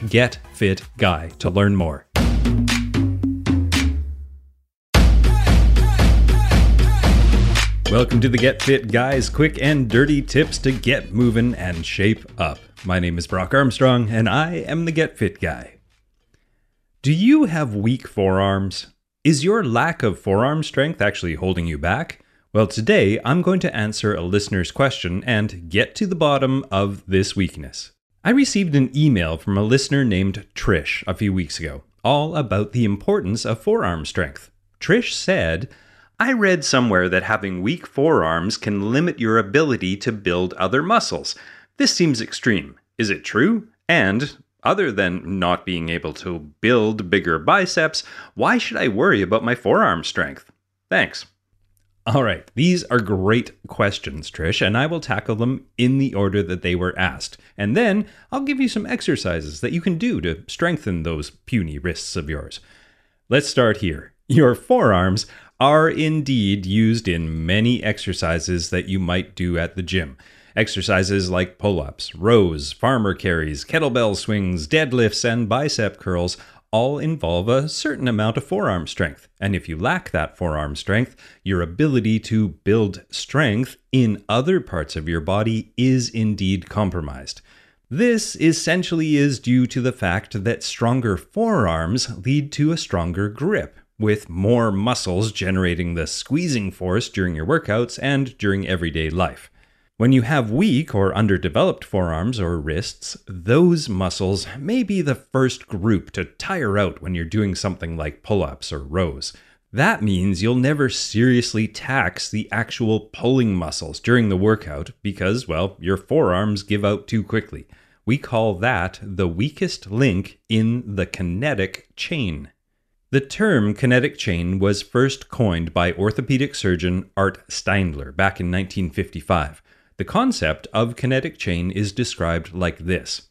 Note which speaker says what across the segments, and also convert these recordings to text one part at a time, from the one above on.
Speaker 1: getfitguy to learn more. Welcome to the Get Fit Guys quick and dirty tips to get moving and shape up. My name is Brock Armstrong, and I am the Get Fit Guy. Do you have weak forearms? Is your lack of forearm strength actually holding you back? Well, today I'm going to answer a listener's question and get to the bottom of this weakness. I received an email from a listener named Trish a few weeks ago, all about the importance of forearm strength. Trish said, I read somewhere that having weak forearms can limit your ability to build other muscles. This seems extreme. Is it true? And, other than not being able to build bigger biceps, why should I worry about my forearm strength? Thanks. All right, these are great questions, Trish, and I will tackle them in the order that they were asked. And then I'll give you some exercises that you can do to strengthen those puny wrists of yours. Let's start here. Your forearms are indeed used in many exercises that you might do at the gym. Exercises like pull ups, rows, farmer carries, kettlebell swings, deadlifts, and bicep curls all involve a certain amount of forearm strength. And if you lack that forearm strength, your ability to build strength in other parts of your body is indeed compromised. This essentially is due to the fact that stronger forearms lead to a stronger grip, with more muscles generating the squeezing force during your workouts and during everyday life. When you have weak or underdeveloped forearms or wrists, those muscles may be the first group to tire out when you're doing something like pull ups or rows. That means you'll never seriously tax the actual pulling muscles during the workout because, well, your forearms give out too quickly. We call that the weakest link in the kinetic chain. The term kinetic chain was first coined by orthopedic surgeon Art Steindler back in 1955. The concept of kinetic chain is described like this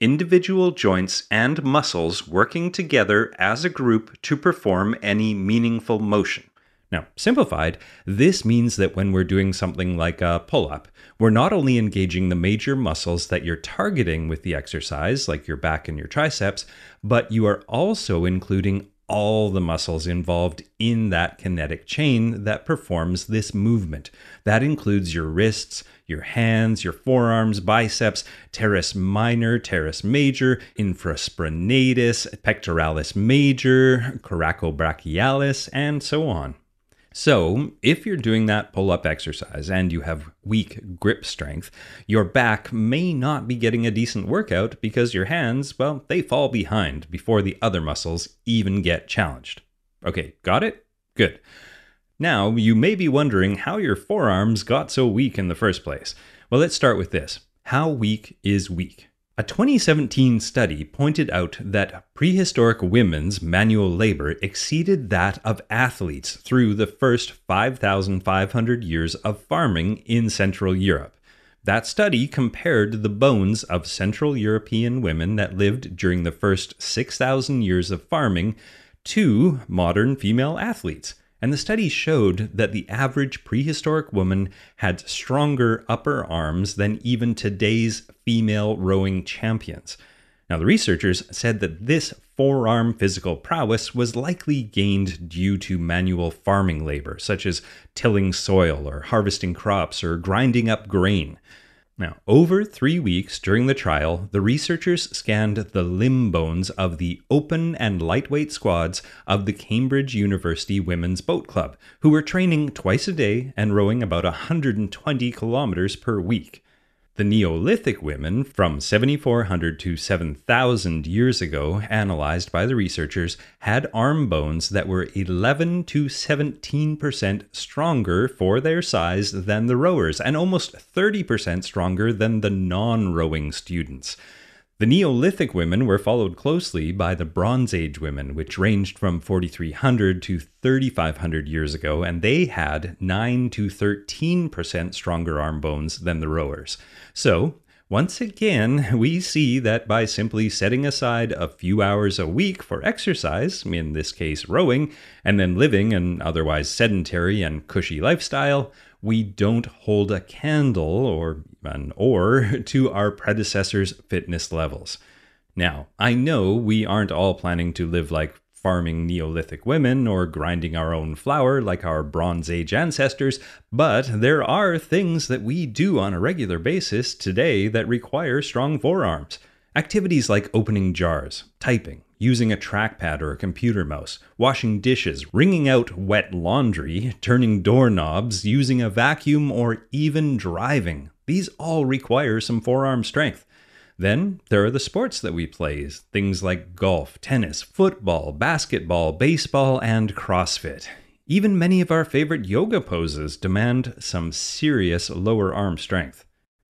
Speaker 1: individual joints and muscles working together as a group to perform any meaningful motion. Now, simplified, this means that when we're doing something like a pull up, we're not only engaging the major muscles that you're targeting with the exercise, like your back and your triceps, but you are also including all the muscles involved in that kinetic chain that performs this movement. That includes your wrists, your hands, your forearms, biceps, teres minor, teres major, infraspinatus, pectoralis major, coracobrachialis, and so on. So, if you're doing that pull up exercise and you have weak grip strength, your back may not be getting a decent workout because your hands, well, they fall behind before the other muscles even get challenged. Okay, got it? Good. Now, you may be wondering how your forearms got so weak in the first place. Well, let's start with this. How weak is weak? A 2017 study pointed out that prehistoric women's manual labor exceeded that of athletes through the first 5,500 years of farming in Central Europe. That study compared the bones of Central European women that lived during the first 6,000 years of farming to modern female athletes. And the study showed that the average prehistoric woman had stronger upper arms than even today's female rowing champions. Now, the researchers said that this forearm physical prowess was likely gained due to manual farming labor, such as tilling soil or harvesting crops or grinding up grain. Now, over three weeks during the trial, the researchers scanned the limb bones of the open and lightweight squads of the Cambridge University Women's Boat Club, who were training twice a day and rowing about 120 kilometers per week. The Neolithic women from 7,400 to 7,000 years ago, analyzed by the researchers, had arm bones that were 11 to 17% stronger for their size than the rowers, and almost 30% stronger than the non rowing students. The Neolithic women were followed closely by the Bronze Age women, which ranged from 4,300 to 3,500 years ago, and they had 9 to 13% stronger arm bones than the rowers. So, once again, we see that by simply setting aside a few hours a week for exercise, in this case rowing, and then living an otherwise sedentary and cushy lifestyle, we don't hold a candle or an oar to our predecessors' fitness levels. Now, I know we aren't all planning to live like farming Neolithic women or grinding our own flour like our Bronze Age ancestors, but there are things that we do on a regular basis today that require strong forearms. Activities like opening jars, typing, using a trackpad or a computer mouse, washing dishes, wringing out wet laundry, turning doorknobs, using a vacuum, or even driving. These all require some forearm strength. Then there are the sports that we play, things like golf, tennis, football, basketball, baseball, and CrossFit. Even many of our favorite yoga poses demand some serious lower arm strength.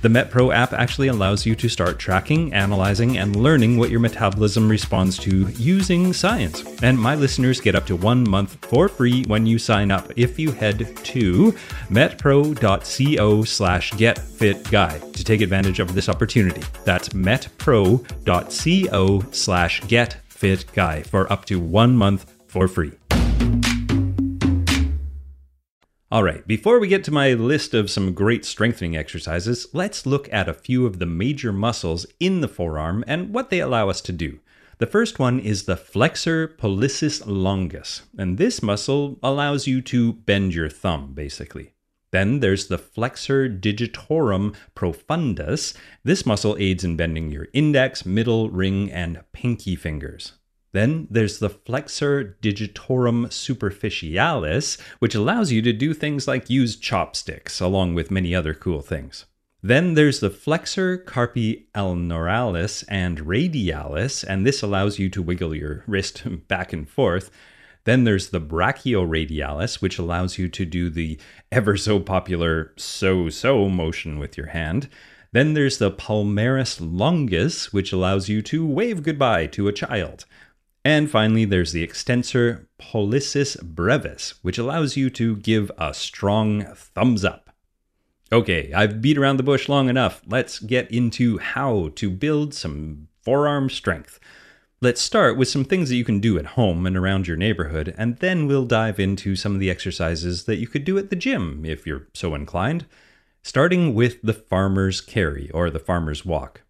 Speaker 1: The MetPro app actually allows you to start tracking, analyzing, and learning what your metabolism responds to using science. And my listeners get up to one month for free when you sign up if you head to metpro.co slash getfitguy to take advantage of this opportunity. That's metpro.co slash getfitguy for up to one month for free. All right, before we get to my list of some great strengthening exercises, let's look at a few of the major muscles in the forearm and what they allow us to do. The first one is the flexor pollicis longus, and this muscle allows you to bend your thumb, basically. Then there's the flexor digitorum profundus. This muscle aids in bending your index, middle, ring, and pinky fingers. Then there's the flexor digitorum superficialis, which allows you to do things like use chopsticks, along with many other cool things. Then there's the flexor carpi ulnaris and radialis, and this allows you to wiggle your wrist back and forth. Then there's the brachioradialis, which allows you to do the ever so popular so so motion with your hand. Then there's the palmaris longus, which allows you to wave goodbye to a child. And finally, there's the extensor pollicis brevis, which allows you to give a strong thumbs up. Okay, I've beat around the bush long enough. Let's get into how to build some forearm strength. Let's start with some things that you can do at home and around your neighborhood, and then we'll dive into some of the exercises that you could do at the gym if you're so inclined. Starting with the farmer's carry or the farmer's walk.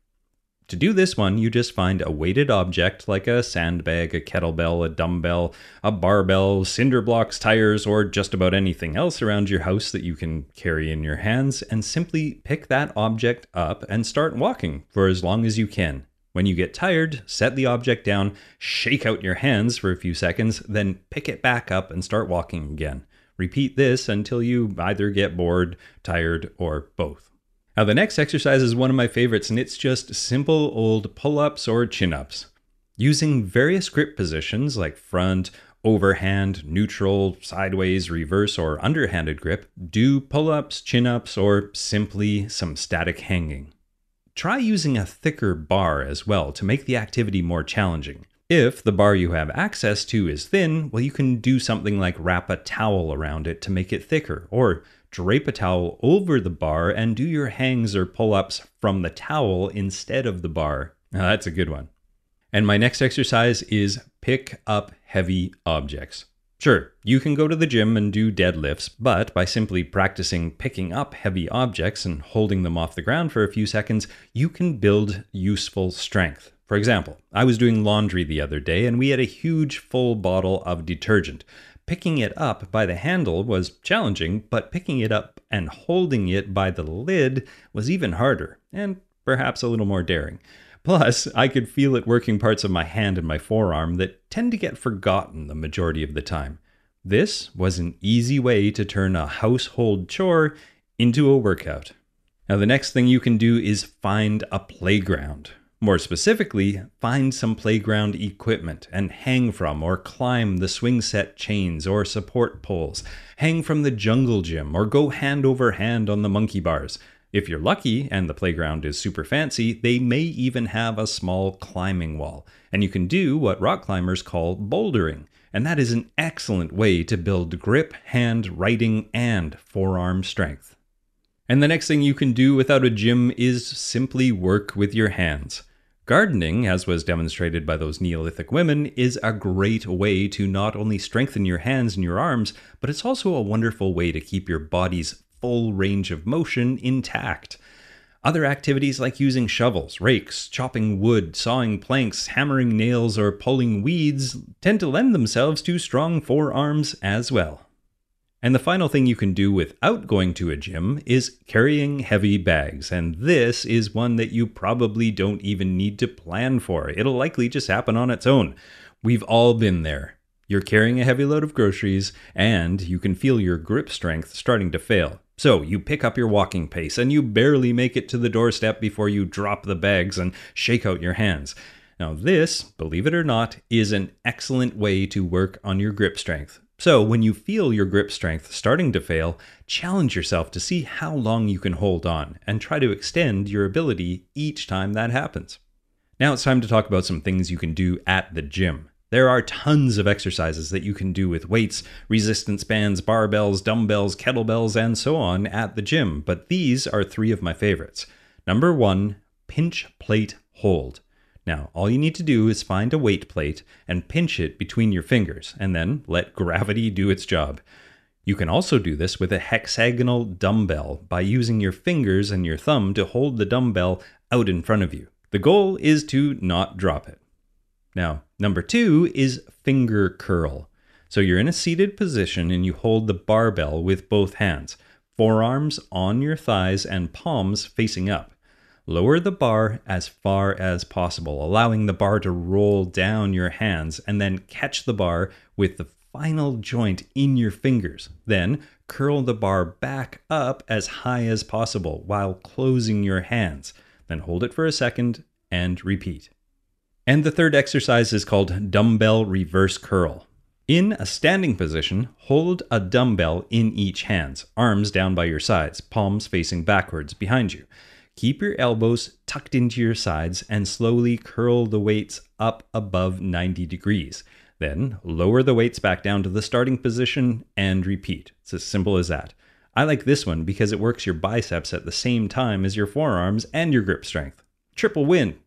Speaker 1: To do this one, you just find a weighted object like a sandbag, a kettlebell, a dumbbell, a barbell, cinder blocks, tires, or just about anything else around your house that you can carry in your hands, and simply pick that object up and start walking for as long as you can. When you get tired, set the object down, shake out your hands for a few seconds, then pick it back up and start walking again. Repeat this until you either get bored, tired, or both. Now, the next exercise is one of my favorites, and it's just simple old pull ups or chin ups. Using various grip positions like front, overhand, neutral, sideways, reverse, or underhanded grip, do pull ups, chin ups, or simply some static hanging. Try using a thicker bar as well to make the activity more challenging. If the bar you have access to is thin, well, you can do something like wrap a towel around it to make it thicker, or drape a towel over the bar and do your hangs or pull ups from the towel instead of the bar. Now, that's a good one. And my next exercise is pick up heavy objects. Sure, you can go to the gym and do deadlifts, but by simply practicing picking up heavy objects and holding them off the ground for a few seconds, you can build useful strength. For example, I was doing laundry the other day and we had a huge full bottle of detergent. Picking it up by the handle was challenging, but picking it up and holding it by the lid was even harder, and perhaps a little more daring. Plus, I could feel it working parts of my hand and my forearm that tend to get forgotten the majority of the time. This was an easy way to turn a household chore into a workout. Now, the next thing you can do is find a playground. More specifically, find some playground equipment and hang from or climb the swing set chains or support poles. Hang from the jungle gym or go hand over hand on the monkey bars. If you're lucky and the playground is super fancy, they may even have a small climbing wall, and you can do what rock climbers call bouldering, and that is an excellent way to build grip, hand, writing, and forearm strength. And the next thing you can do without a gym is simply work with your hands. Gardening, as was demonstrated by those Neolithic women, is a great way to not only strengthen your hands and your arms, but it's also a wonderful way to keep your body's full range of motion intact. Other activities like using shovels, rakes, chopping wood, sawing planks, hammering nails, or pulling weeds tend to lend themselves to strong forearms as well. And the final thing you can do without going to a gym is carrying heavy bags. And this is one that you probably don't even need to plan for. It'll likely just happen on its own. We've all been there. You're carrying a heavy load of groceries, and you can feel your grip strength starting to fail. So you pick up your walking pace and you barely make it to the doorstep before you drop the bags and shake out your hands. Now, this, believe it or not, is an excellent way to work on your grip strength. So, when you feel your grip strength starting to fail, challenge yourself to see how long you can hold on and try to extend your ability each time that happens. Now it's time to talk about some things you can do at the gym. There are tons of exercises that you can do with weights, resistance bands, barbells, dumbbells, kettlebells, and so on at the gym, but these are three of my favorites. Number one, pinch plate hold. Now, all you need to do is find a weight plate and pinch it between your fingers, and then let gravity do its job. You can also do this with a hexagonal dumbbell by using your fingers and your thumb to hold the dumbbell out in front of you. The goal is to not drop it. Now, number two is finger curl. So you're in a seated position and you hold the barbell with both hands, forearms on your thighs and palms facing up. Lower the bar as far as possible, allowing the bar to roll down your hands, and then catch the bar with the final joint in your fingers. Then curl the bar back up as high as possible while closing your hands. Then hold it for a second and repeat. And the third exercise is called dumbbell reverse curl. In a standing position, hold a dumbbell in each hand, arms down by your sides, palms facing backwards behind you. Keep your elbows tucked into your sides and slowly curl the weights up above 90 degrees. Then lower the weights back down to the starting position and repeat. It's as simple as that. I like this one because it works your biceps at the same time as your forearms and your grip strength. Triple win.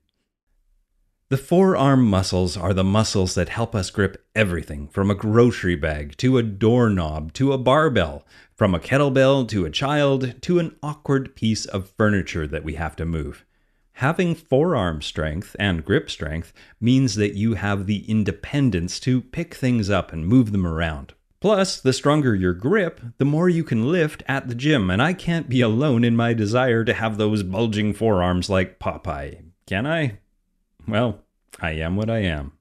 Speaker 1: The forearm muscles are the muscles that help us grip everything from a grocery bag to a doorknob to a barbell, from a kettlebell to a child to an awkward piece of furniture that we have to move. Having forearm strength and grip strength means that you have the independence to pick things up and move them around. Plus, the stronger your grip, the more you can lift at the gym, and I can't be alone in my desire to have those bulging forearms like Popeye, can I? Well, I am what I am.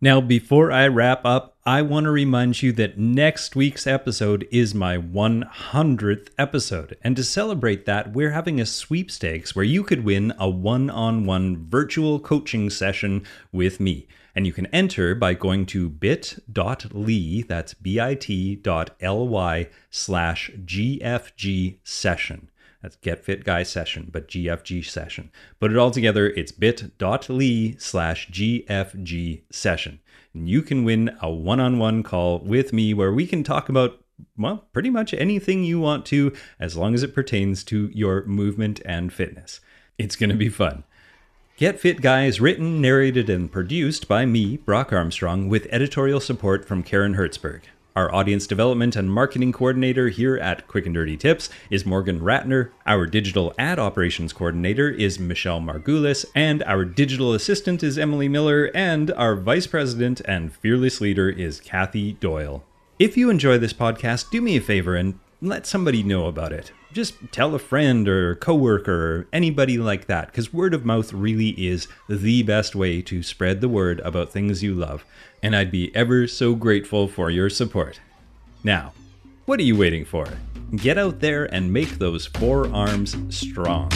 Speaker 1: Now, before I wrap up, I want to remind you that next week's episode is my 100th episode. And to celebrate that, we're having a sweepstakes where you could win a one on one virtual coaching session with me. And you can enter by going to bit.ly, that's bit.ly slash GFG session. That's Get Fit Guy session, but GFG session. Put it all together, it's bit.ly slash GFG session. And you can win a one on one call with me where we can talk about well, pretty much anything you want to, as long as it pertains to your movement and fitness. It's going to be fun. Get Fit Guy is written, narrated, and produced by me, Brock Armstrong, with editorial support from Karen Hertzberg. Our audience development and marketing coordinator here at Quick and Dirty Tips is Morgan Ratner. Our digital ad operations coordinator is Michelle Margulis, and our digital assistant is Emily Miller, and our vice president and fearless leader is Kathy Doyle. If you enjoy this podcast, do me a favor and let somebody know about it. Just tell a friend or coworker or anybody like that, because word of mouth really is the best way to spread the word about things you love, and I'd be ever so grateful for your support. Now, what are you waiting for? Get out there and make those forearms strong.